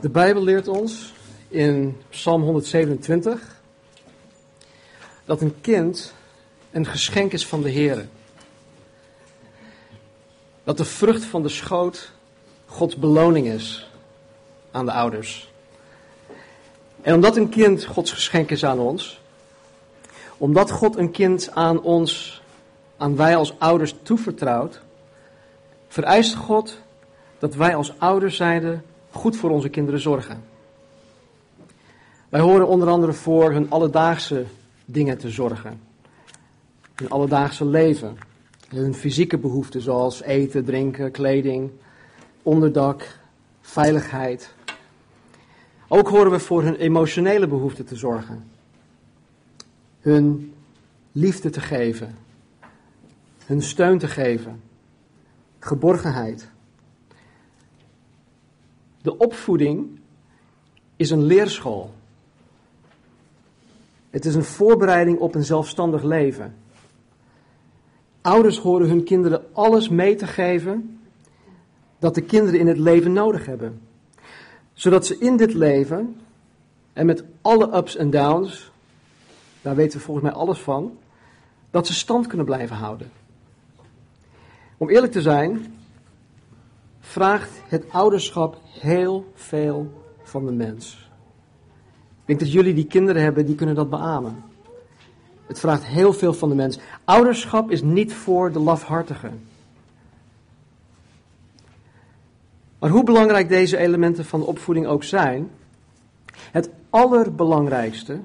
De Bijbel leert ons in Psalm 127 dat een kind een geschenk is van de Heer. Dat de vrucht van de schoot Gods beloning is aan de ouders. En omdat een kind Gods geschenk is aan ons, omdat God een kind aan ons, aan wij als ouders toevertrouwt, vereist God dat wij als ouders zijnde goed voor onze kinderen zorgen. Wij horen onder andere voor hun alledaagse dingen te zorgen. Hun alledaagse leven. Hun fysieke behoeften zoals eten, drinken, kleding, onderdak, veiligheid. Ook horen we voor hun emotionele behoeften te zorgen. Hun liefde te geven. Hun steun te geven. Geborgenheid. De opvoeding is een leerschool. Het is een voorbereiding op een zelfstandig leven. Ouders horen hun kinderen alles mee te geven dat de kinderen in het leven nodig hebben. Zodat ze in dit leven en met alle ups en downs, daar weten we volgens mij alles van, dat ze stand kunnen blijven houden. Om eerlijk te zijn, vraagt het ouderschap heel veel van de mens. Ik denk dat jullie die kinderen hebben, die kunnen dat beamen. Het vraagt heel veel van de mens. Ouderschap is niet voor de lafhartigen. Maar hoe belangrijk deze elementen van de opvoeding ook zijn, het allerbelangrijkste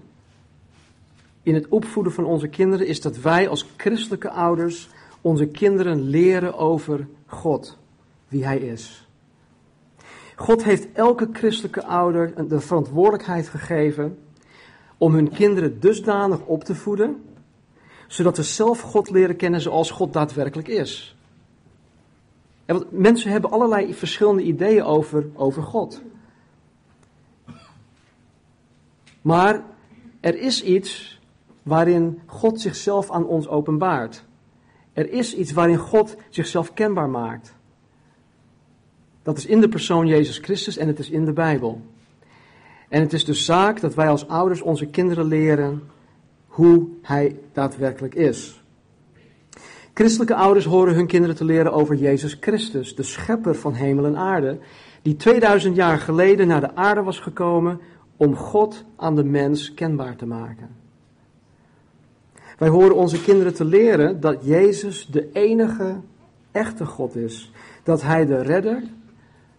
in het opvoeden van onze kinderen is dat wij als christelijke ouders onze kinderen leren over God wie Hij is. God heeft elke christelijke ouder de verantwoordelijkheid gegeven om hun kinderen dusdanig op te voeden, zodat ze zelf God leren kennen zoals God daadwerkelijk is. Want mensen hebben allerlei verschillende ideeën over, over God. Maar er is iets waarin God zichzelf aan ons openbaart. Er is iets waarin God zichzelf kenbaar maakt. Dat is in de persoon Jezus Christus en het is in de Bijbel. En het is dus zaak dat wij als ouders onze kinderen leren hoe Hij daadwerkelijk is. Christelijke ouders horen hun kinderen te leren over Jezus Christus, de schepper van hemel en aarde, die 2000 jaar geleden naar de aarde was gekomen om God aan de mens kenbaar te maken. Wij horen onze kinderen te leren dat Jezus de enige echte God is, dat Hij de redder,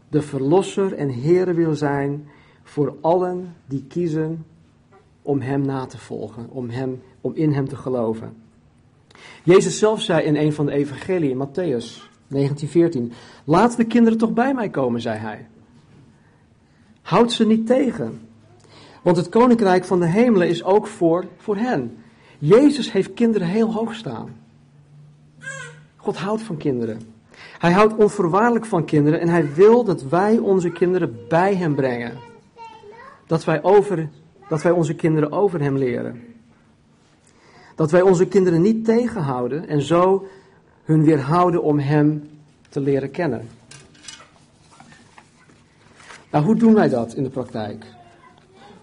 de verlosser en Heer wil zijn voor allen die kiezen om Hem na te volgen, om, hem, om in Hem te geloven. Jezus zelf zei in een van de evangeliën, Matthäus 19:14, laat de kinderen toch bij mij komen, zei Hij. Houd ze niet tegen, want het koninkrijk van de hemelen is ook voor, voor hen. Jezus heeft kinderen heel hoog staan. God houdt van kinderen. Hij houdt onvoorwaardelijk van kinderen en hij wil dat wij onze kinderen bij hem brengen. Dat wij, over, dat wij onze kinderen over hem leren. Dat wij onze kinderen niet tegenhouden en zo hun weerhouden om hem te leren kennen. Nou, hoe doen wij dat in de praktijk?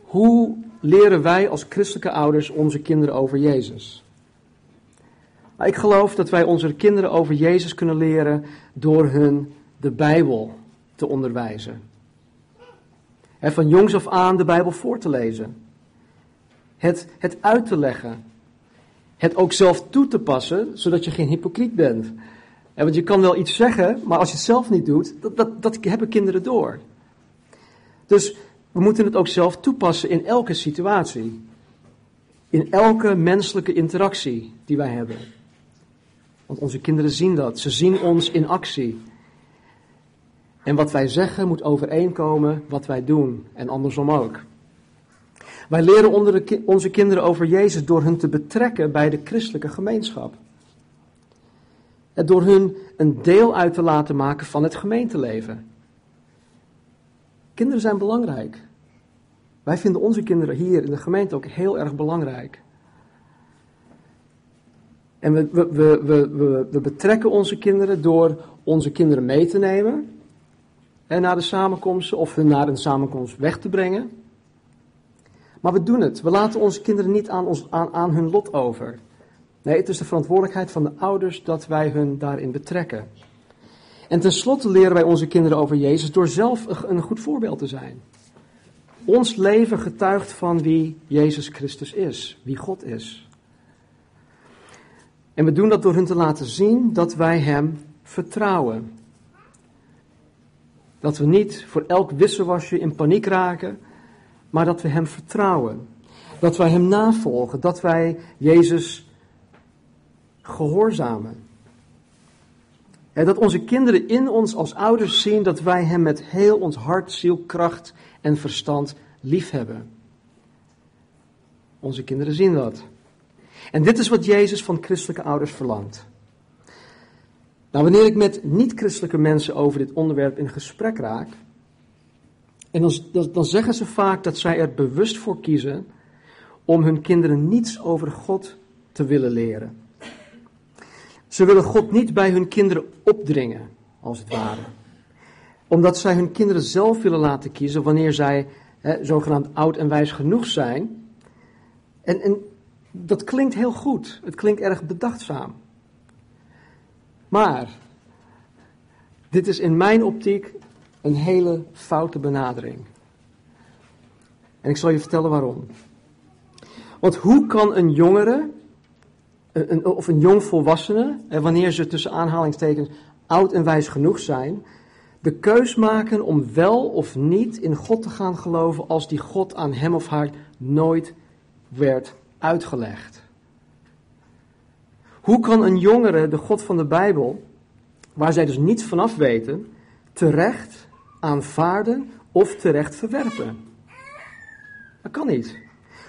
Hoe leren wij als christelijke ouders onze kinderen over Jezus? Maar ik geloof dat wij onze kinderen over Jezus kunnen leren door hun de Bijbel te onderwijzen. En van jongs af aan de Bijbel voor te lezen. Het, het uit te leggen. Het ook zelf toe te passen, zodat je geen hypocriet bent. En want je kan wel iets zeggen, maar als je het zelf niet doet, dat, dat, dat hebben kinderen door. Dus we moeten het ook zelf toepassen in elke situatie. In elke menselijke interactie die wij hebben. Want onze kinderen zien dat. Ze zien ons in actie. En wat wij zeggen moet overeenkomen wat wij doen. En andersom ook. Wij leren onder de, onze kinderen over Jezus door hun te betrekken bij de christelijke gemeenschap. En door hun een deel uit te laten maken van het gemeenteleven. Kinderen zijn belangrijk. Wij vinden onze kinderen hier in de gemeente ook heel erg belangrijk. En we, we, we, we, we betrekken onze kinderen door onze kinderen mee te nemen. hè, naar de samenkomsten of hun naar een samenkomst weg te brengen. Maar we doen het. We laten onze kinderen niet aan, ons, aan, aan hun lot over. Nee, het is de verantwoordelijkheid van de ouders dat wij hun daarin betrekken. En tenslotte leren wij onze kinderen over Jezus door zelf een goed voorbeeld te zijn. Ons leven getuigt van wie Jezus Christus is, wie God is. En we doen dat door hun te laten zien dat wij Hem vertrouwen. Dat we niet voor elk wisselwasje in paniek raken, maar dat we Hem vertrouwen. Dat wij Hem navolgen, dat wij Jezus gehoorzamen. En dat onze kinderen in ons als ouders zien dat wij Hem met heel ons hart, ziel, kracht en verstand liefhebben. Onze kinderen zien dat. En dit is wat Jezus van christelijke ouders verlangt. Nou, wanneer ik met niet-christelijke mensen over dit onderwerp in gesprek raak, en dan, dan zeggen ze vaak dat zij er bewust voor kiezen om hun kinderen niets over God te willen leren. Ze willen God niet bij hun kinderen opdringen, als het ware. Omdat zij hun kinderen zelf willen laten kiezen wanneer zij hè, zogenaamd oud en wijs genoeg zijn. En, en dat klinkt heel goed. Het klinkt erg bedachtzaam. Maar, dit is in mijn optiek een hele foute benadering. En ik zal je vertellen waarom. Want hoe kan een jongere, een, of een jong volwassene, wanneer ze tussen aanhalingstekens oud en wijs genoeg zijn, de keus maken om wel of niet in God te gaan geloven als die God aan hem of haar nooit werd uitgelegd. Hoe kan een jongere de God van de Bijbel, waar zij dus niets vanaf weten, terecht aanvaarden of terecht verwerpen? Dat kan niet.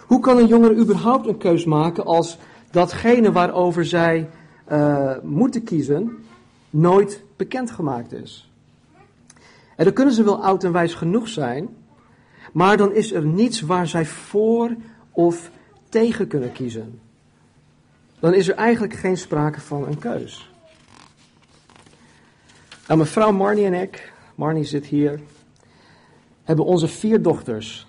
Hoe kan een jongere überhaupt een keus maken als datgene waarover zij uh, moeten kiezen nooit bekendgemaakt is? En dan kunnen ze wel oud en wijs genoeg zijn, maar dan is er niets waar zij voor of tegen kunnen kiezen. Dan is er eigenlijk geen sprake van een keus. Nou, mevrouw Marnie en ik, Marnie zit hier, hebben onze vier dochters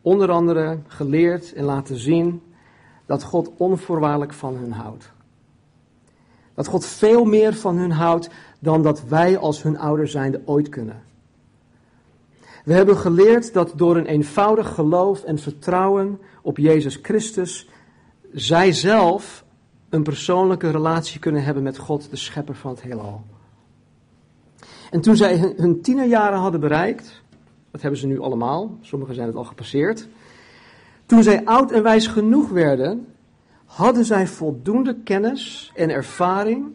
onder andere geleerd en laten zien dat God onvoorwaardelijk van hun houdt. Dat God veel meer van hun houdt dan dat wij als hun ouder zijnde ooit kunnen. We hebben geleerd dat door een eenvoudig geloof en vertrouwen op Jezus Christus, zij zelf een persoonlijke relatie kunnen hebben met God, de schepper van het heelal. En toen zij hun tienerjaren hadden bereikt, dat hebben ze nu allemaal, sommigen zijn het al gepasseerd. Toen zij oud en wijs genoeg werden, hadden zij voldoende kennis en ervaring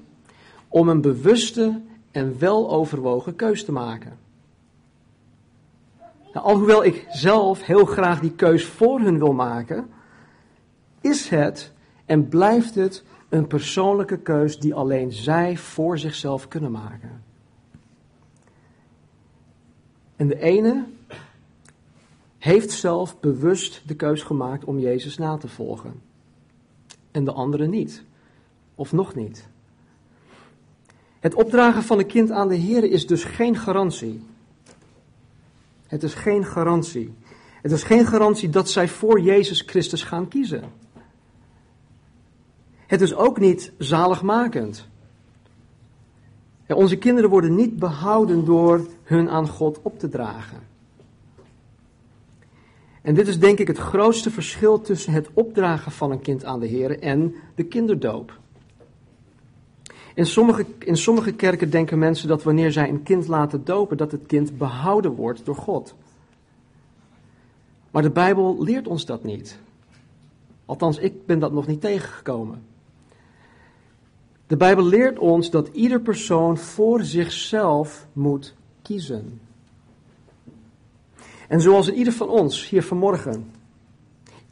om een bewuste en weloverwogen keus te maken. Nou, alhoewel ik zelf heel graag die keus voor hun wil maken, is het en blijft het een persoonlijke keus die alleen zij voor zichzelf kunnen maken. En de ene heeft zelf bewust de keus gemaakt om Jezus na te volgen. En de andere niet. Of nog niet. Het opdragen van een kind aan de Heer is dus geen garantie. Het is geen garantie. Het is geen garantie dat zij voor Jezus Christus gaan kiezen. Het is ook niet zaligmakend. onze kinderen worden niet behouden door hun aan God op te dragen. En dit is denk ik het grootste verschil tussen het opdragen van een kind aan de Heer en de kinderdoop. In sommige, in sommige kerken denken mensen dat wanneer zij een kind laten dopen, dat het kind behouden wordt door God. Maar de Bijbel leert ons dat niet. Althans, ik ben dat nog niet tegengekomen. De Bijbel leert ons dat ieder persoon voor zichzelf moet kiezen. En zoals in ieder van ons hier vanmorgen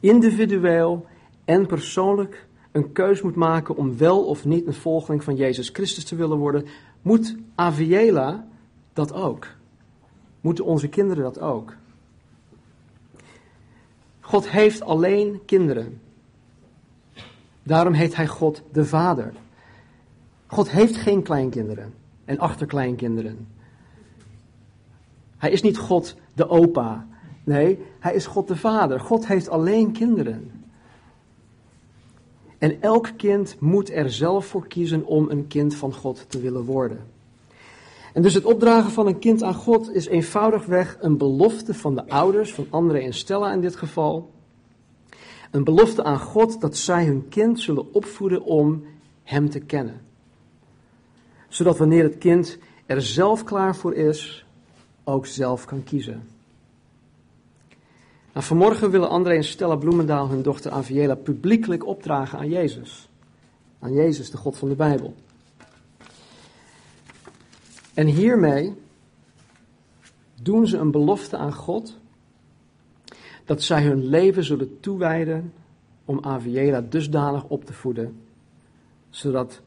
individueel en persoonlijk een keus moet maken om wel of niet een volgeling van Jezus Christus te willen worden, moet Aviela dat ook. Moeten onze kinderen dat ook. God heeft alleen kinderen. Daarom heet hij God de Vader. God heeft geen kleinkinderen en achterkleinkinderen. Hij is niet God de opa. Nee, hij is God de Vader. God heeft alleen kinderen. En elk kind moet er zelf voor kiezen om een kind van God te willen worden. En dus het opdragen van een kind aan God is eenvoudigweg een belofte van de ouders, van André en Stella in dit geval. Een belofte aan God dat zij hun kind zullen opvoeden om Hem te kennen. Zodat wanneer het kind er zelf klaar voor is, ook zelf kan kiezen. Vanmorgen willen André en Stella Bloemendaal hun dochter Aviela publiekelijk opdragen aan Jezus. Aan Jezus, de God van de Bijbel. En hiermee doen ze een belofte aan God dat zij hun leven zullen toewijden om Aviela dusdanig op te voeden, zodat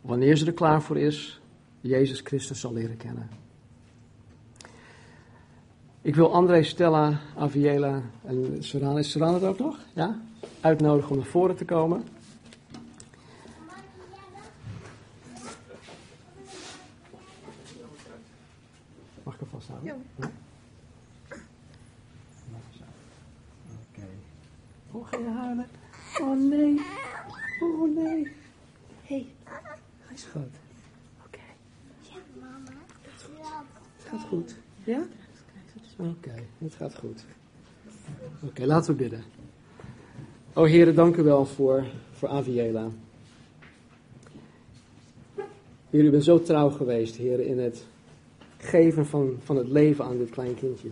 wanneer ze er klaar voor is, Jezus Christus zal leren kennen. Ik wil André, Stella, Aviela en Serana, is Serana er ook nog? Ja? Uitnodigen om naar voren te komen. Mag ik er vasthouden? Ja. ja? Oké. Oh, ga je huilen? Oh nee. Oh nee. Hé. Hey. Hij is goed. Oké. Ja, mama. Het gaat goed. Ja? Oké, het gaat goed. Oké, laten we bidden. O Heer, dank u wel voor, voor Aviela. U bent zo trouw geweest, Heer, in het geven van, van het leven aan dit klein kindje.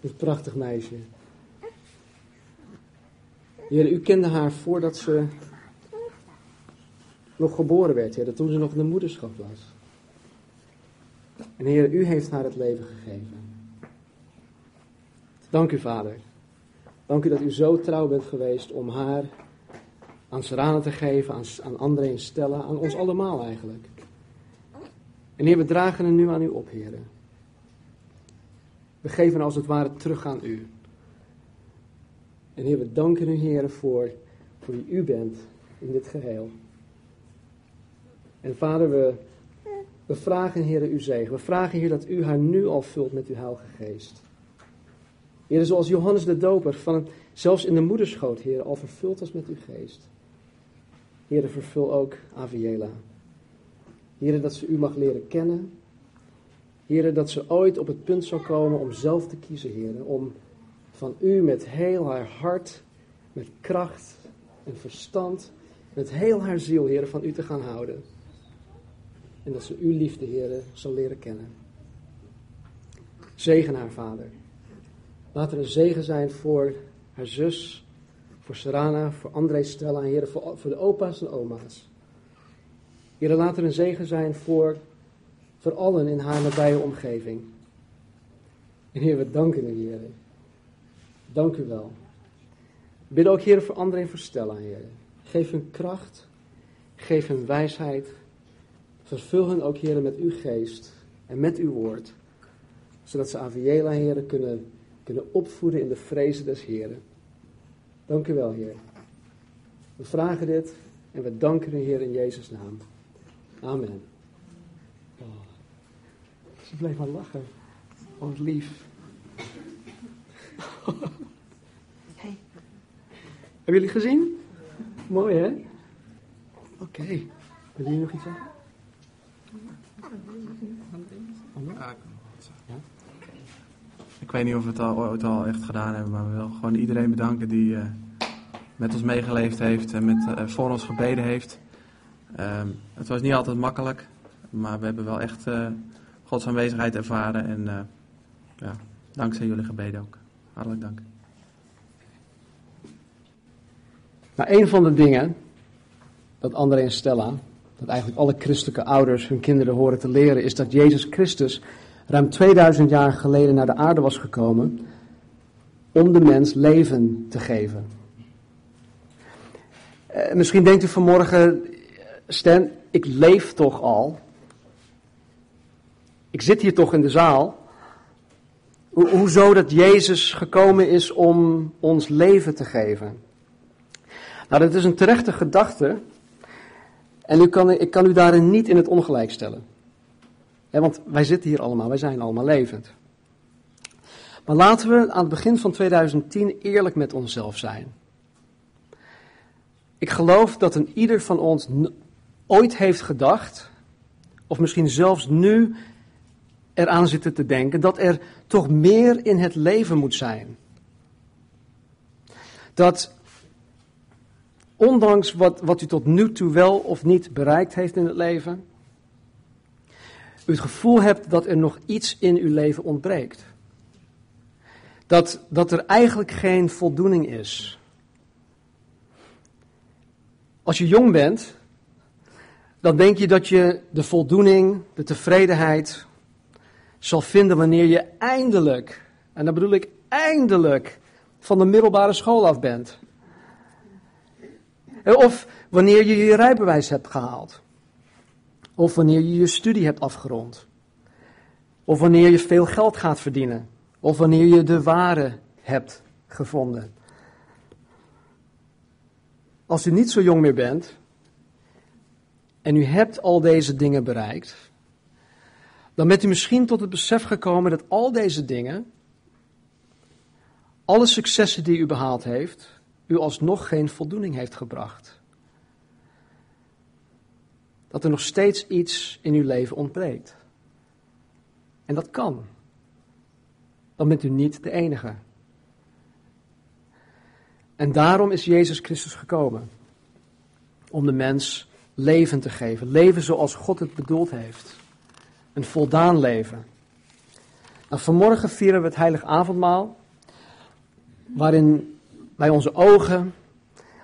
Dit prachtig meisje. Heer, u kende haar voordat ze nog geboren werd, Heer, toen ze nog in de moederschap was. En Heer, u heeft haar het leven gegeven. Dank u, Vader. Dank u dat u zo trouw bent geweest om haar aan Sarana te geven, aan, aan André en aan ons allemaal eigenlijk. En Heer, we dragen het nu aan u op, Heer. We geven als het ware terug aan u. En Heer, we danken u, Heer, voor, voor wie u bent in dit geheel. En Vader, we, we vragen, Heer, uw zegen. We vragen, Heer, dat u haar nu al vult met uw Heilige Geest. Heer, zoals Johannes de Doper, van zelfs in de moederschoot, Heer, al vervuld was met uw geest. Heer, vervul ook Aviela. Heer, dat ze u mag leren kennen. Heer, dat ze ooit op het punt zal komen om zelf te kiezen, Heer. Om van u met heel haar hart, met kracht en verstand, met heel haar ziel, Heer, van u te gaan houden. En dat ze uw liefde, Heer, zal leren kennen. Zegen haar, Vader. Laat er een zegen zijn voor haar zus, voor Sarana, voor André Stella en Heer, voor, de opa's en oma's. Heer, laat er een zegen zijn voor, voor allen in haar nabije omgeving. En Heer, we danken u, Heer. Dank u wel. Bid ook, Heer, voor André en voor Stella, Heer. Geef hun kracht, geef hun wijsheid. Vervul hen ook, Heer, met uw geest en met uw woord. Zodat ze Aviela, Heer, kunnen, kunnen opvoeden in de vrezen des Heeren. Dank u wel, Heer. We vragen dit en we danken u, Heer, in Jezus' naam. Amen. Oh, ze bleef maar lachen. Oh, wat lief. Hey. Hebben jullie gezien? Mooi, hè? Oké. Okay. Willen jullie nog iets zeggen? Ik weet niet of we het al, ooit al echt gedaan hebben, maar we willen gewoon iedereen bedanken die uh, met ons meegeleefd heeft en met, uh, voor ons gebeden heeft. Um, het was niet altijd makkelijk, maar we hebben wel echt uh, Gods aanwezigheid ervaren. En ja, dankzij jullie gebeden ook. Hartelijk dank. Nou, een van de dingen dat André en Stella, dat eigenlijk alle christelijke ouders hun kinderen horen te leren, is dat Jezus Christus ruim 2000 jaar geleden naar de aarde was gekomen om de mens leven te geven. Uh, misschien denkt u vanmorgen, Stan, ik leef toch al. Ik zit hier toch in de zaal. Ho hoezo dat Jezus gekomen is om ons leven te geven? Nou, dat is een terechte gedachte. En u kan, ik kan u daarin niet in het ongelijk stellen. want wij zitten hier allemaal, wij zijn allemaal levend. Maar laten we aan het begin van 2010 eerlijk met onszelf zijn. Ik geloof dat een ieder van ons ooit heeft gedacht, of misschien zelfs nu eraan zitten te denken, dat er toch meer in het leven moet zijn. Dat ondanks wat, wat u tot nu toe wel of niet bereikt heeft in het leven, u het gevoel hebt dat er nog iets in uw leven ontbreekt. Dat, dat er eigenlijk geen voldoening is. Als je jong bent, dan denk je dat je de voldoening, de tevredenheid zal vinden wanneer je eindelijk, en dan bedoel ik eindelijk, van de middelbare school af bent. Of wanneer je je rijbewijs hebt gehaald. Of wanneer je je studie hebt afgerond. Of wanneer je veel geld gaat verdienen. Of wanneer je de ware hebt gevonden. Als u niet zo jong meer bent en u hebt al deze dingen bereikt, dan bent u misschien tot het besef gekomen dat al deze dingen, alle successen die u behaald heeft, u alsnog geen voldoening heeft gebracht. Dat er nog steeds iets in uw leven ontbreekt. En dat kan. Dan bent u niet de enige. En daarom is Jezus Christus gekomen. Om de mens leven te geven. Leven zoals God het bedoeld heeft. Een voldaan leven. Nou, vanmorgen vieren we het heilig avondmaal. Waarin wij onze ogen,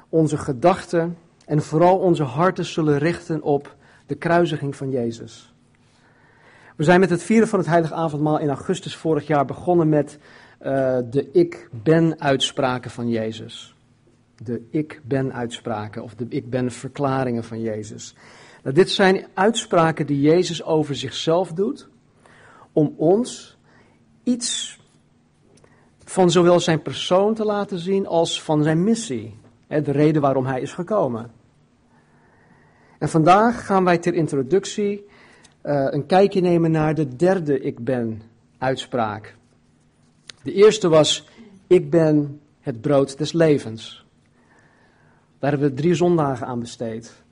onze gedachten en vooral onze harten zullen richten op de kruisiging van Jezus. We zijn met het vieren van het heilige avondmaal in augustus vorig jaar begonnen met uh, de ik ben uitspraken van Jezus. De ik ben uitspraken of de ik ben verklaringen van Jezus. Nou, dit zijn uitspraken die Jezus over zichzelf doet om ons iets van zowel zijn persoon te laten zien als van zijn missie. De reden waarom hij is gekomen. En vandaag gaan wij ter introductie uh, een kijkje nemen naar de derde ik ben uitspraak. De eerste was ik ben het brood des levens. Daar hebben we drie zondagen aan besteed.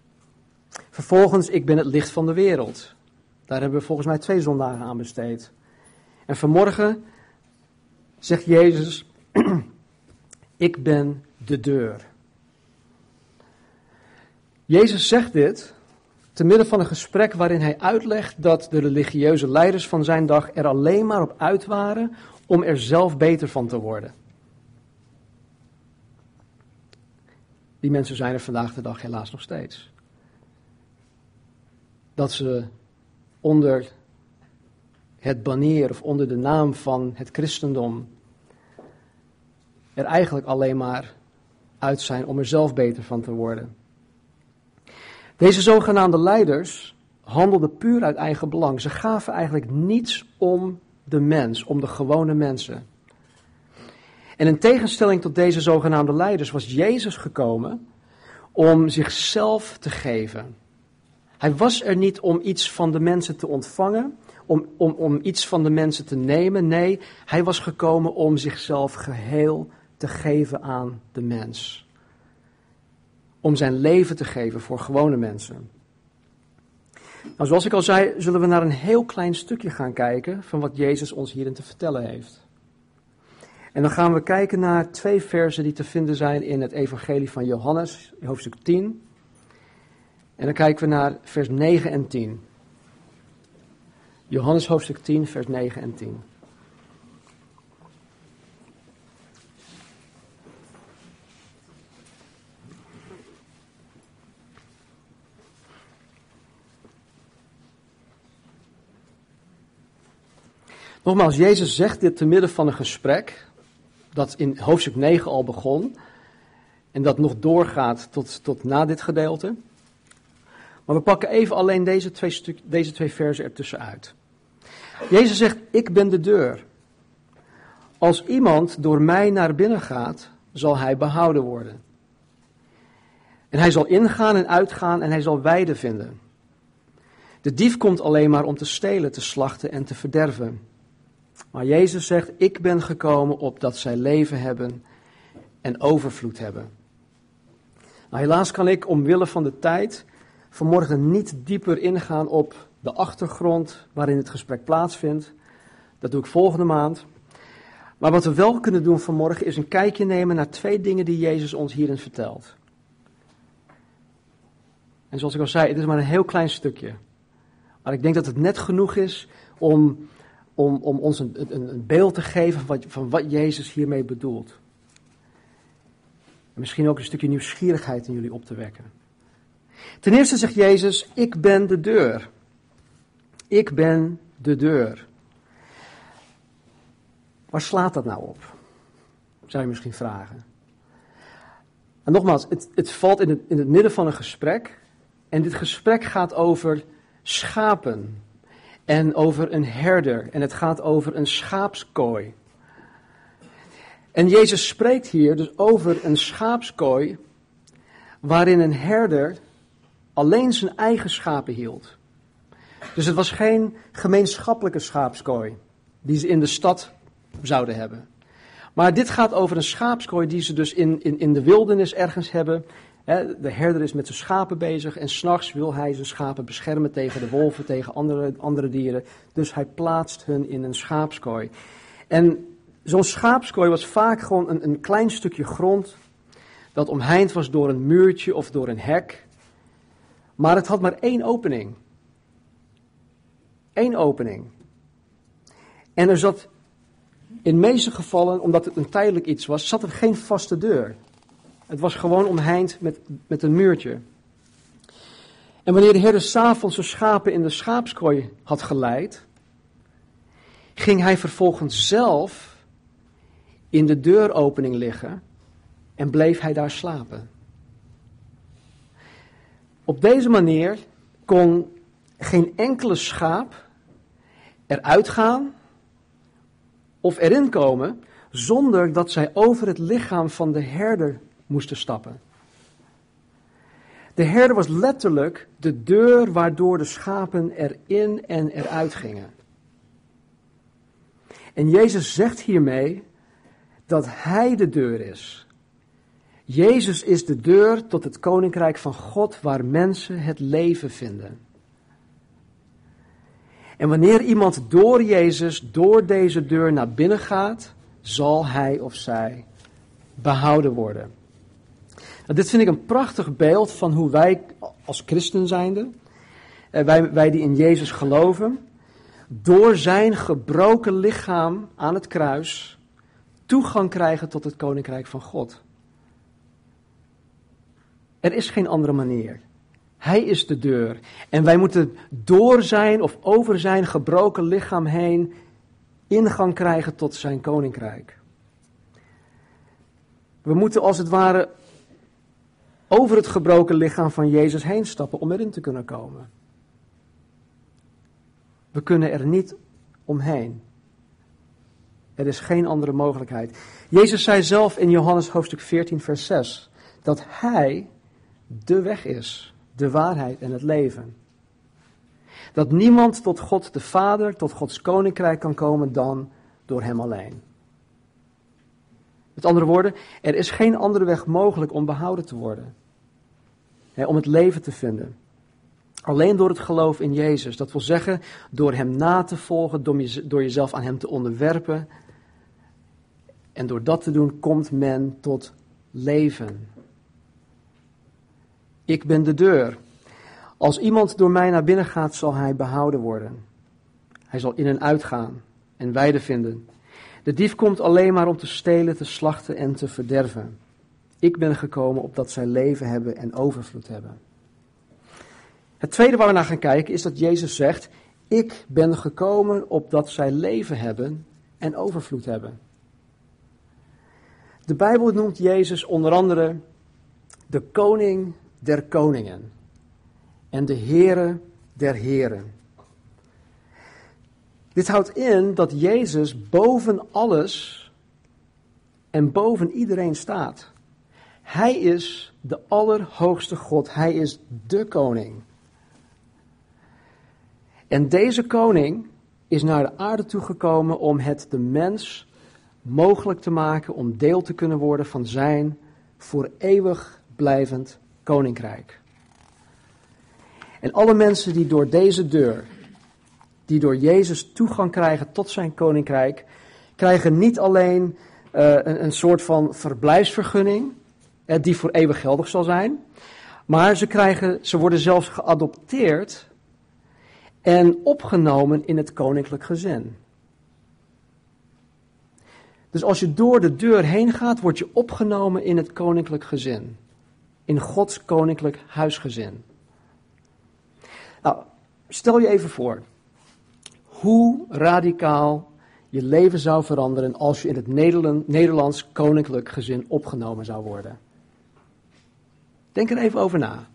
Vervolgens ik ben het licht van de wereld. Daar hebben we volgens mij twee zondagen aan besteed. En vanmorgen zegt Jezus, ik ben de deur. Jezus zegt dit te midden van een gesprek waarin hij uitlegt dat de religieuze leiders van zijn dag er alleen maar op uit waren om er zelf beter van te worden. Die mensen zijn er vandaag de dag helaas nog steeds. Dat ze onder het banier of onder de naam van het christendom er eigenlijk alleen maar uit zijn om er zelf beter van te worden. Deze zogenaamde leiders handelden puur uit eigen belang. Ze gaven eigenlijk niets om de mens, om de gewone mensen. En in tegenstelling tot deze zogenaamde leiders was Jezus gekomen om zichzelf te geven. Hij was er niet om iets van de mensen te ontvangen, om, om, om iets van de mensen te nemen. Nee, hij was gekomen om zichzelf geheel te geven aan de mens om zijn leven te geven voor gewone mensen. Nou, zoals ik al zei, zullen we naar een heel klein stukje gaan kijken van wat Jezus ons hierin te vertellen heeft. En dan gaan we kijken naar twee versen die te vinden zijn in het Evangelie van Johannes, hoofdstuk 10. En dan kijken we naar vers 9 en 10. Johannes hoofdstuk 10, vers 9 en 10. Nogmaals, Jezus zegt dit te midden van een gesprek dat in hoofdstuk 9 al begon en dat nog doorgaat tot, tot na dit gedeelte. Maar we pakken even alleen deze twee, stuk, deze twee versen ertussen uit. Jezus zegt, ik ben de deur. Als iemand door mij naar binnen gaat, zal hij behouden worden. En hij zal ingaan en uitgaan en hij zal weide vinden. De dief komt alleen maar om te stelen, te slachten en te verderven. Maar Jezus zegt, ik ben gekomen opdat zij leven hebben en overvloed hebben. Nou, helaas kan ik omwille van de tijd vanmorgen niet dieper ingaan op de achtergrond waarin het gesprek plaatsvindt. Dat doe ik volgende maand. Maar wat we wel kunnen doen vanmorgen is een kijkje nemen naar twee dingen die Jezus ons hierin vertelt. En zoals ik al zei, het is maar een heel klein stukje. Maar ik denk dat het net genoeg is om, om, om ons een, een, beeld te geven van wat, van wat Jezus hiermee bedoelt. En misschien ook een stukje nieuwsgierigheid in jullie op te wekken. Ten eerste zegt Jezus, ik ben de deur. Ik ben de deur. Waar slaat dat nou op? Zou je misschien vragen. En nogmaals, het, het valt in het, in het midden van een gesprek. En dit gesprek gaat over schapen. En over een herder. En het gaat over een schaapskooi. En Jezus spreekt hier dus over een schaapskooi. Waarin een herder alleen zijn eigen schapen hield. Dus het was geen gemeenschappelijke schaapskooi. Die ze in de stad zouden hebben. Maar dit gaat over een schaapskooi die ze dus in, in, in de wildernis ergens hebben. De herder is met zijn schapen bezig en s'nachts wil hij zijn schapen beschermen tegen de wolven, tegen andere, andere dieren. Dus hij plaatst hun in een schaapskooi. En zo'n schaapskooi was vaak gewoon een, een klein stukje grond dat omheind was door een muurtje of door een hek. Maar het had maar één opening. Eén opening. En er zat in de meeste gevallen, omdat het een tijdelijk iets was, zat er geen vaste deur. Het was gewoon omheind met, met een muurtje. En wanneer de herder s'avonds zijn schapen in de schaapskooi had geleid, ging hij vervolgens zelf in de deuropening liggen en bleef hij daar slapen. Op deze manier kon geen enkele schaap eruit gaan of erin komen zonder dat zij over het lichaam van de herder moesten stappen. De herder was letterlijk de deur waardoor de schapen erin en eruit gingen. En Jezus zegt hiermee dat Hij de deur is. Jezus is de deur tot het koninkrijk van God waar mensen het leven vinden. En wanneer iemand door Jezus, door deze deur naar binnen gaat, zal hij of zij behouden worden. Nou, dit vind ik een prachtig beeld van hoe wij als christen zijnde, eh, wij, wij die in Jezus geloven, door zijn gebroken lichaam aan het kruis toegang krijgen tot het koninkrijk van God. Er is geen andere manier. Hij is de deur. En wij moeten door zijn of over zijn gebroken lichaam heen ingang krijgen tot zijn koninkrijk. We moeten als het ware over het gebroken lichaam van Jezus heen stappen om erin te kunnen komen. We kunnen er niet omheen. Er is geen andere mogelijkheid. Jezus zei zelf in Johannes hoofdstuk 14, vers 6 dat Hij de weg is de waarheid en het leven. Dat niemand tot God de Vader, tot Gods koninkrijk kan komen dan door Hem alleen. Met andere woorden, er is geen andere weg mogelijk om behouden te worden. om het leven te vinden. Alleen door het geloof in Jezus. Dat wil zeggen, door Hem na te volgen, door jezelf aan Hem te onderwerpen. En door dat te doen komt men tot leven. Ik ben de deur. Als iemand door mij naar binnen gaat, zal hij behouden worden. Hij zal in en uitgaan en weide vinden. De dief komt alleen maar om te stelen, te slachten en te verderven. Ik ben gekomen opdat zij leven hebben en overvloed hebben. Het tweede waar we naar gaan kijken is dat Jezus zegt: Ik ben gekomen opdat zij leven hebben en overvloed hebben. De Bijbel noemt Jezus onder andere de koning der koningen en de Heere der Heren. Dit houdt in dat Jezus boven alles en boven iedereen staat. Hij is de allerhoogste God. Hij is de koning. En deze koning is naar de aarde toegekomen om het de mens mogelijk te maken om deel te kunnen worden van zijn voor eeuwig blijvend koninkrijk. En alle mensen die door deze deur, die door Jezus toegang krijgen tot zijn koninkrijk, krijgen niet alleen uh, een, een, soort van verblijfsvergunning, uh, die voor eeuwig geldig zal zijn, maar ze, krijgen, ze worden zelfs geadopteerd en opgenomen in het koninklijk gezin. Dus als je door de deur heen gaat, word je opgenomen in het koninklijk gezin. In Gods koninklijk huisgezin. Nou, stel je even voor hoe radicaal je leven zou veranderen als je in het Nederlands koninklijk gezin opgenomen zou worden. Denk er even over na.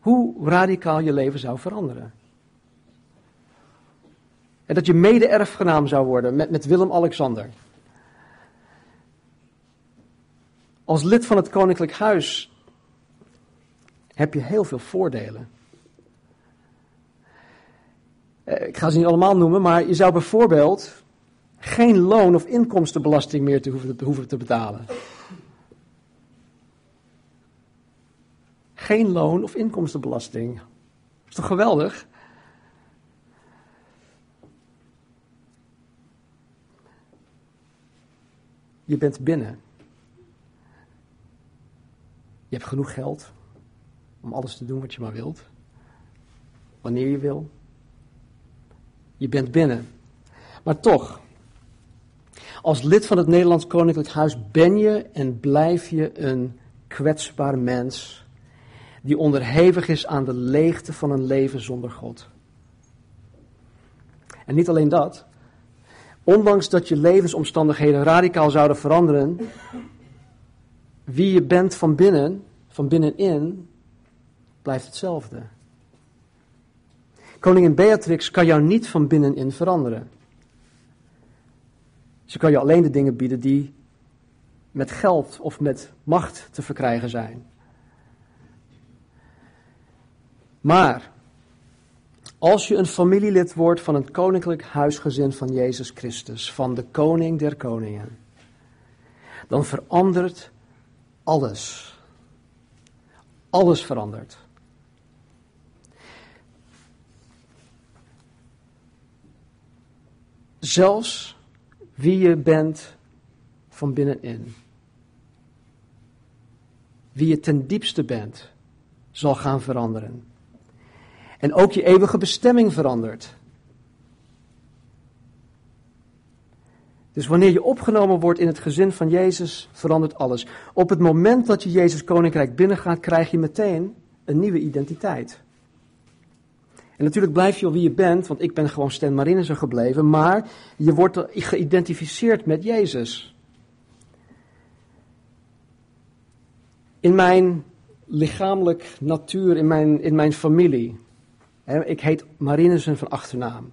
Hoe radicaal je leven zou veranderen. En dat je mede-erfgenaam zou worden met, Willem-Alexander. Als lid van het koninklijk huis heb je heel veel voordelen. Eh, ik ga ze niet allemaal noemen, maar je zou bijvoorbeeld geen loon- of inkomstenbelasting meer te hoeven, te hoeven te betalen. Geen loon- of inkomstenbelasting. Dat is toch geweldig? Je bent binnen. Je hebt genoeg geld om alles te doen wat je maar wilt. Wanneer je wil. Je bent binnen. Maar toch, als lid van het Nederlands Koninklijk Huis ben je en blijf je een kwetsbaar mens die onderhevig is aan de leegte van een leven zonder God. En niet alleen dat, ondanks dat je levensomstandigheden radicaal zouden veranderen, wie je bent van binnen, van binnenin, blijft hetzelfde. Koningin Beatrix kan jou niet van binnenin veranderen. Ze kan je alleen de dingen bieden die met geld of met macht te verkrijgen zijn. Maar als je een familielid wordt van het koninklijk huisgezin van Jezus Christus, van de koning der koningen, dan verandert alles. Alles verandert. Zelfs wie je bent van binnenin. Wie je ten diepste bent, zal gaan veranderen. En ook je eeuwige bestemming verandert. Dus wanneer je opgenomen wordt in het gezin van Jezus, verandert alles. Op het moment dat je Jezus koninkrijk binnengaat, krijg je meteen een nieuwe identiteit. En natuurlijk blijf je al wie je bent, want ik ben gewoon Stan Marinissen gebleven, maar je wordt geïdentificeerd met Jezus. In mijn lichamelijk natuur, in mijn, in mijn familie. ik heet Marinissen van achternaam.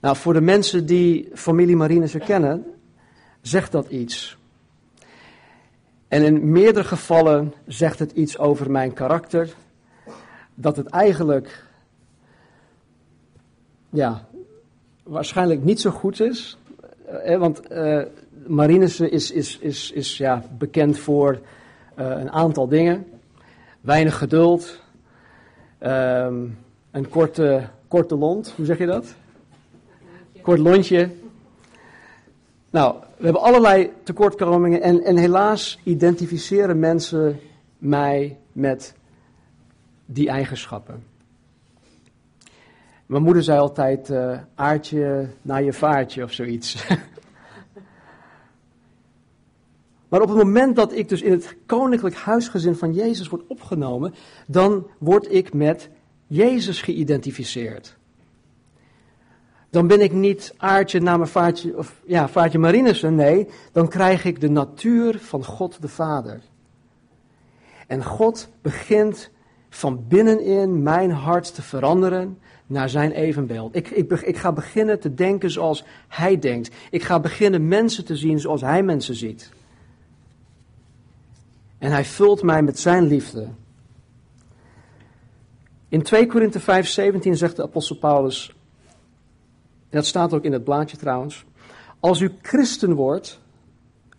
Nou, voor de mensen die familie Marinissen kennen, zegt dat iets. En in meerdere gevallen zegt het iets over mijn karakter. Dat het eigenlijk ja, waarschijnlijk niet zo goed is. Eh, want uh, is, is, is, is ja, bekend voor een aantal dingen. Weinig geduld. Um, een korte, korte lont, hoe zeg je dat? Kort lontje. Nou, we hebben allerlei tekortkomingen en, en helaas identificeren mensen mij met die eigenschappen. Mijn moeder zei altijd, uh, aardje naar je vaartje of zoiets. maar op het moment dat ik dus in het koninklijk huisgezin van Jezus word opgenomen, dan word ik met Jezus geïdentificeerd. Dan ben ik niet aardje naar mijn vaartje, of ja, vaartje Marinussen, nee, dan krijg ik de natuur van God de Vader. En God begint van binnenin mijn hart te veranderen naar zijn evenbeeld. Ik, ik, ik ga beginnen te denken zoals hij denkt. Ik ga beginnen mensen te zien zoals hij mensen ziet. En hij vult mij met zijn liefde. In 2 Korinthe 5, 17 zegt de apostel Paulus, dat staat ook in het blaadje trouwens, als u christen wordt,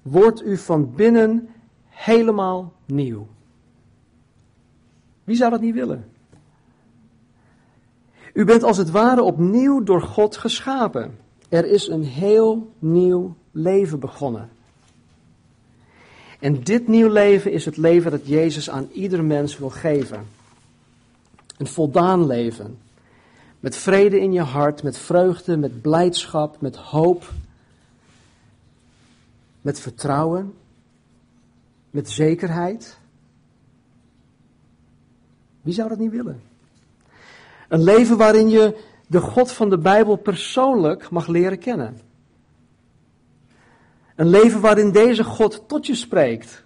wordt u van binnen helemaal nieuw. Wie zou dat niet willen? U bent als het ware opnieuw door God geschapen. Er is een heel nieuw leven begonnen. En dit nieuw leven is het leven dat Jezus aan ieder mens wil geven. Een voldaan leven. Met vrede in je hart, met vreugde, met blijdschap, met hoop. Met vertrouwen. Met zekerheid. Wie zou dat niet willen? Een leven waarin je de God van de Bijbel persoonlijk mag leren kennen. Een leven waarin deze God tot je spreekt.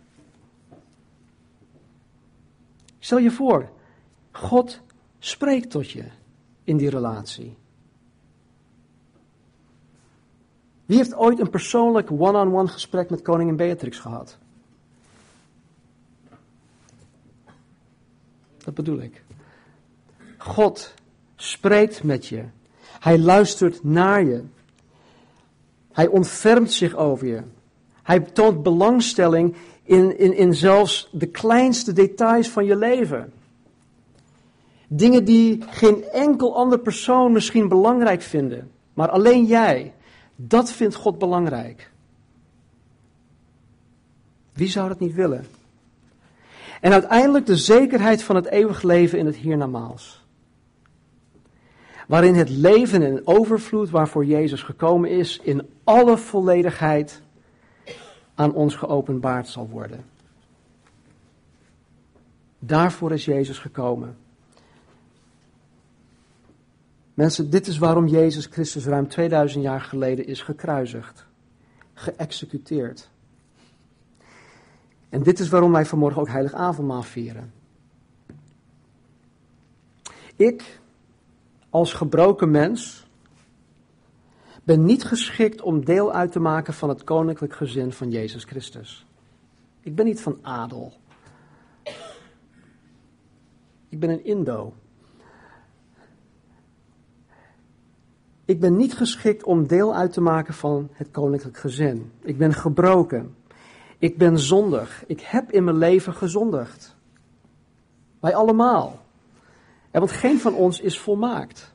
Stel je voor, God spreekt tot je in die relatie. Wie heeft ooit een persoonlijk one-on-one gesprek met koningin Beatrix gehad? Dat bedoel ik. God spreekt met je. Hij luistert naar je. Hij ontfermt zich over je. Hij toont belangstelling in, in, in zelfs de kleinste details van je leven. Dingen die geen enkel ander persoon misschien belangrijk vinden, maar alleen jij. Dat vindt God belangrijk. Wie zou dat niet willen? En uiteindelijk de zekerheid van het eeuwig leven in het hiernamaals. Waarin het leven in overvloed waarvoor Jezus gekomen is, in alle volledigheid aan ons geopenbaard zal worden. Daarvoor is Jezus gekomen. Mensen, dit is waarom Jezus Christus ruim 2000 jaar geleden is gekruisigd, geëxecuteerd. En dit is waarom wij vanmorgen ook heilig avondmaal vieren. Ik, als gebroken mens, ben niet geschikt om deel uit te maken van het koninklijk gezin van Jezus Christus. Ik ben niet van adel. Ik ben een Indo. Ik ben niet geschikt om deel uit te maken van het koninklijk gezin. Ik ben gebroken. Ik ben zondig. Ik heb in mijn leven gezondigd. Wij allemaal. Want geen van ons is volmaakt.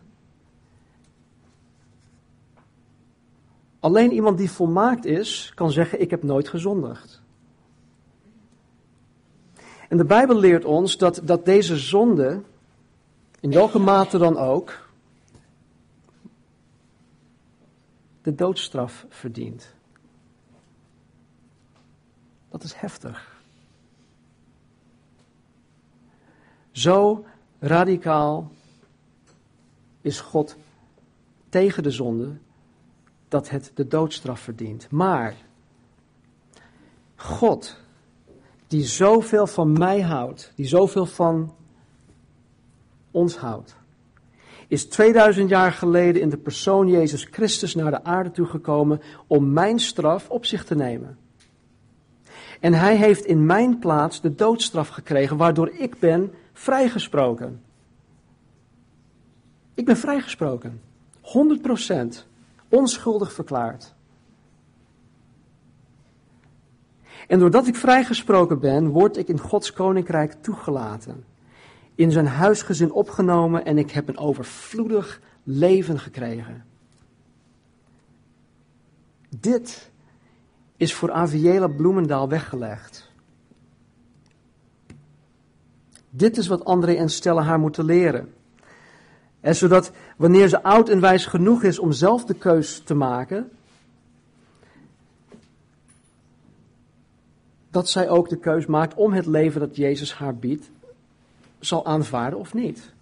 Alleen iemand die volmaakt is, kan zeggen: Ik heb nooit gezondigd. En de Bijbel leert ons dat, dat deze zonde, in welke mate dan ook, de doodstraf verdient. Dat is heftig. Zo radicaal is God tegen de zonde dat het de doodstraf verdient. Maar God, die zoveel van mij houdt, die zoveel van ons houdt, is 2000 jaar geleden in de persoon Jezus Christus naar de aarde toegekomen om mijn straf op zich te nemen. En hij heeft in mijn plaats de doodstraf gekregen, waardoor ik ben vrijgesproken. Ik ben vrijgesproken. 100% onschuldig verklaard. En doordat ik vrijgesproken ben, word ik in Gods koninkrijk toegelaten. In zijn huisgezin opgenomen en ik heb een overvloedig leven gekregen. Dit is voor Aviela Bloemendaal weggelegd. Dit is wat André en Stella haar moeten leren. En zodat wanneer ze oud en wijs genoeg is om zelf de keus te maken, dat zij ook de keus maakt om het leven dat Jezus haar biedt, zal aanvaarden of niet.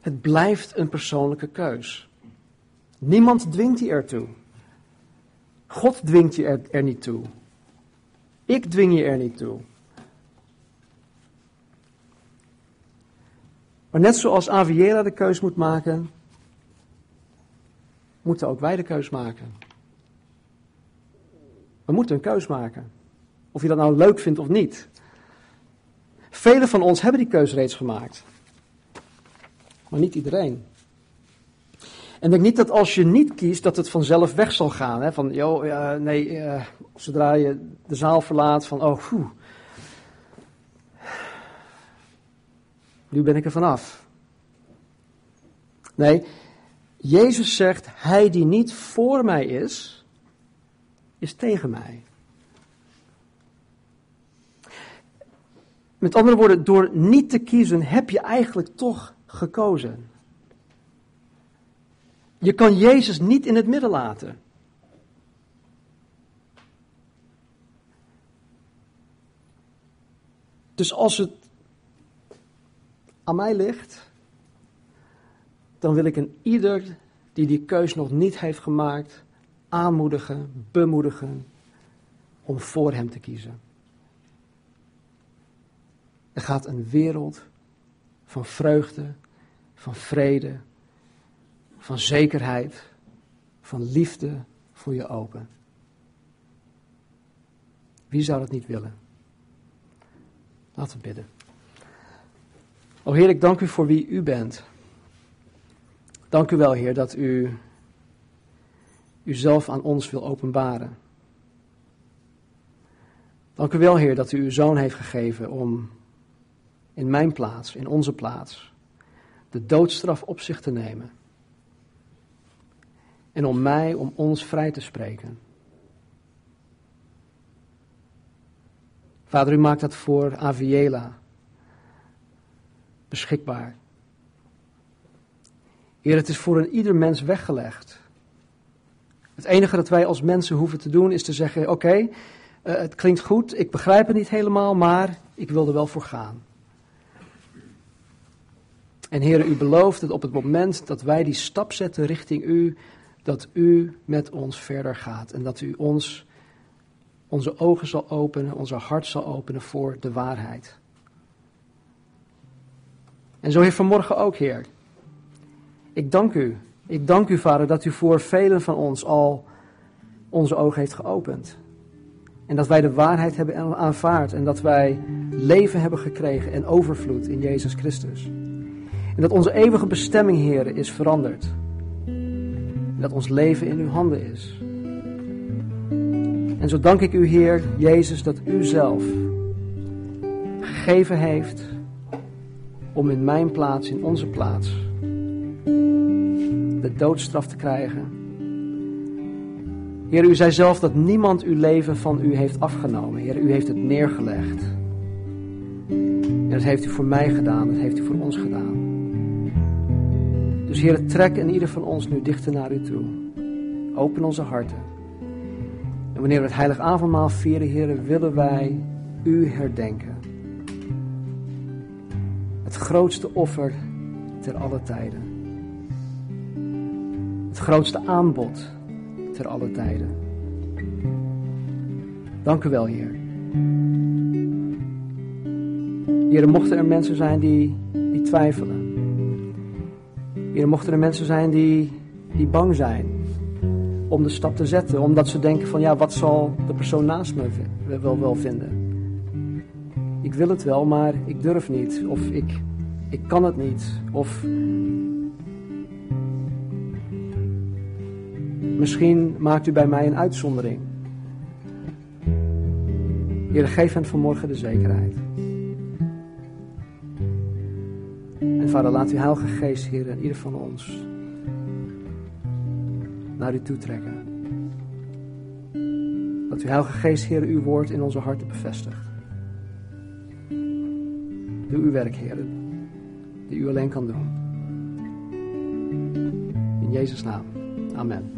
Het blijft een persoonlijke keus. Niemand dwingt je ertoe. God dwingt je er, niet toe. Ik dwing je er niet toe. Maar net zoals Aviera de keus moet maken, moeten ook wij de keus maken. We moeten een keus maken. Of je dat nou leuk vindt of niet. Velen van ons hebben die keus reeds gemaakt. maar niet iedereen. En denk niet dat als je niet kiest, dat het vanzelf weg zal gaan. Hè? Van, joh, nee, uh, zodra je de zaal verlaat, van, oh, poeh, nu ben ik er vanaf. Nee, Jezus zegt, hij die niet voor mij is, is tegen mij. Met andere woorden, door niet te kiezen heb je eigenlijk toch gekozen. Je kan Jezus niet in het midden laten. Dus als het aan mij ligt, dan wil ik een ieder die die keus nog niet heeft gemaakt, aanmoedigen, bemoedigen om voor hem te kiezen. Er gaat een wereld van vreugde, van vrede, van zekerheid, van liefde voor je open. Wie zou dat niet willen? Laten we bidden. O Heer, ik dank u voor wie u bent. Dank u wel, Heer, dat u uzelf aan ons wil openbaren. Dank u wel, Heer, dat u uw zoon heeft gegeven om in mijn plaats, in onze plaats, de doodstraf op zich te nemen. En om mij, om ons vrij te spreken. Vader, u maakt dat voor Aviela beschikbaar. Heer, het is voor een ieder mens weggelegd. Het enige dat wij als mensen hoeven te doen is te zeggen: Oké, eh, het klinkt goed, ik begrijp het niet helemaal, maar ik wil er wel voor gaan. En Heer, u belooft dat op het moment dat wij die stap zetten richting u, dat u met ons verder gaat en dat u ons onze ogen zal openen, onze hart zal openen voor de waarheid. En zo Heer vanmorgen ook, Heer. Ik dank u. Ik dank u, Vader, dat u voor velen van ons al onze ogen heeft geopend. En dat wij de waarheid hebben aanvaard en dat wij leven hebben gekregen en overvloed in Jezus Christus. En dat onze eeuwige bestemming, Heer, is veranderd. En dat ons leven in uw handen is. En zo dank ik u, Heer Jezus, dat u zelf gegeven heeft om in mijn plaats, in onze plaats, de doodstraf te krijgen. Heer, u zei zelf dat niemand uw leven van u heeft afgenomen. Heer, u heeft het neergelegd. En dat heeft u voor mij gedaan, dat heeft u voor ons gedaan. Dus Heer, trek in ieder van ons nu dichter naar u toe. Open onze harten. En wanneer we het heilig avondmaal vieren, Heer, willen wij u herdenken. Het grootste offer ter alle tijden. Het grootste aanbod ter alle tijden. Dank u wel, Heer. Heer, mochten er mensen zijn die, die twijfelen. Heer, mochten er mensen zijn die, die bang zijn om de stap te zetten. Omdat ze denken van ja, wat zal de persoon naast me wel, wel vinden. Ik wil het wel, maar ik durf niet. Of ik, ik kan het niet. Of misschien maakt u bij mij een uitzondering. Heer, geef hen vanmorgen de zekerheid. En vader, laat uw heilige geest, Heer, in ieder van ons naar u toe trekken. Dat uw Heilige Geest, Heer, uw woord in onze harten bevestigt. Doe uw werk, Heer, die u alleen kan doen. In Jezus' naam. Amen.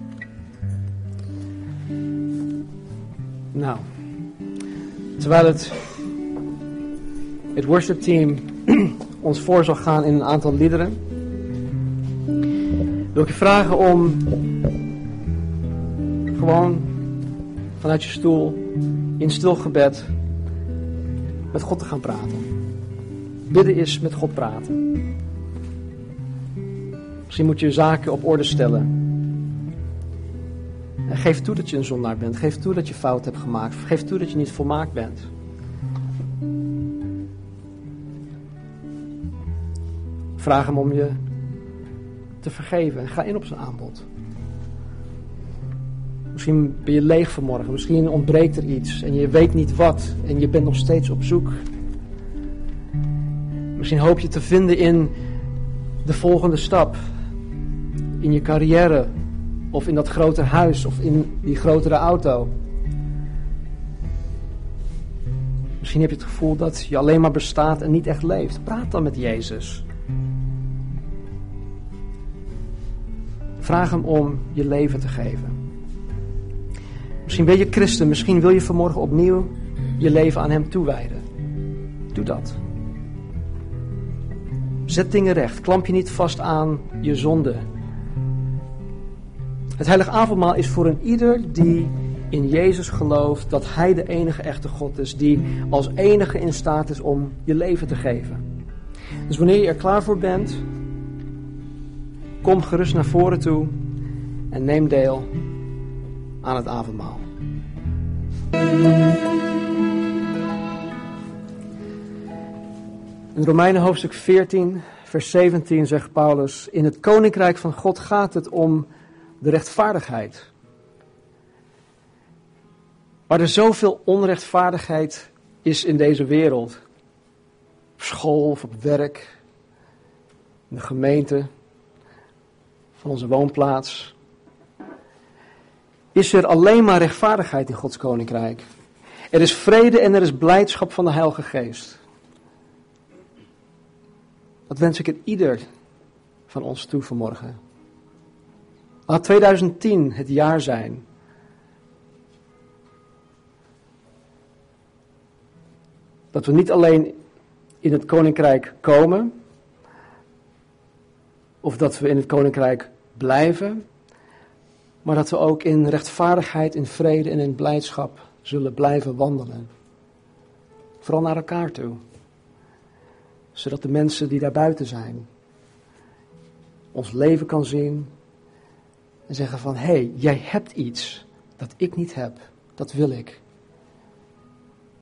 Nou, terwijl het, het worship team ons voor zal gaan in een aantal liederen, wil ik je vragen om gewoon vanuit je stoel in stil gebed met God te gaan praten. Bidden is met God praten. Misschien moet je zaken op orde stellen. En geef toe dat je een zondaar bent. Geef toe dat je fout hebt gemaakt. Geef toe dat je niet volmaakt bent. Vraag hem om je te vergeven en ga in op zijn aanbod. Misschien ben je leeg vanmorgen, misschien ontbreekt er iets en je weet niet wat en je bent nog steeds op zoek. Misschien hoop je te vinden in de volgende stap, in je carrière of in dat grotere huis of in die grotere auto. Misschien heb je het gevoel dat je alleen maar bestaat en niet echt leeft. Praat dan met Jezus. Vraag hem om je leven te geven. Misschien ben je christen, misschien wil je vanmorgen opnieuw je leven aan hem toewijden. Doe dat. Zet dingen recht. Klamp je niet vast aan je zonde. Het heilige avondmaal is voor een ieder die in Jezus gelooft dat Hij de enige echte God is, die als enige in staat is om je leven te geven. Dus wanneer je er klaar voor bent, kom gerust naar voren toe en neem deel aan het avondmaal. In Romeinen hoofdstuk 14, vers 17 zegt Paulus: In het koninkrijk van God gaat het om de rechtvaardigheid. Waar er zoveel onrechtvaardigheid is in deze wereld, op school of op werk, in de gemeente, van onze woonplaats, is er alleen maar rechtvaardigheid in Gods koninkrijk. Er is vrede en er is blijdschap van de Heilige Geest. Dat wens ik het ieder van ons toe vanmorgen. Laat 2010 het jaar zijn. Dat we niet alleen in het koninkrijk komen, of dat we in het koninkrijk blijven, maar dat we ook in rechtvaardigheid, in vrede en in blijdschap zullen blijven wandelen. Vooral naar elkaar toe. Zodat de mensen die daar buiten zijn, ons leven kan zien en zeggen van, hé, hey, jij hebt iets dat ik niet heb, dat wil ik.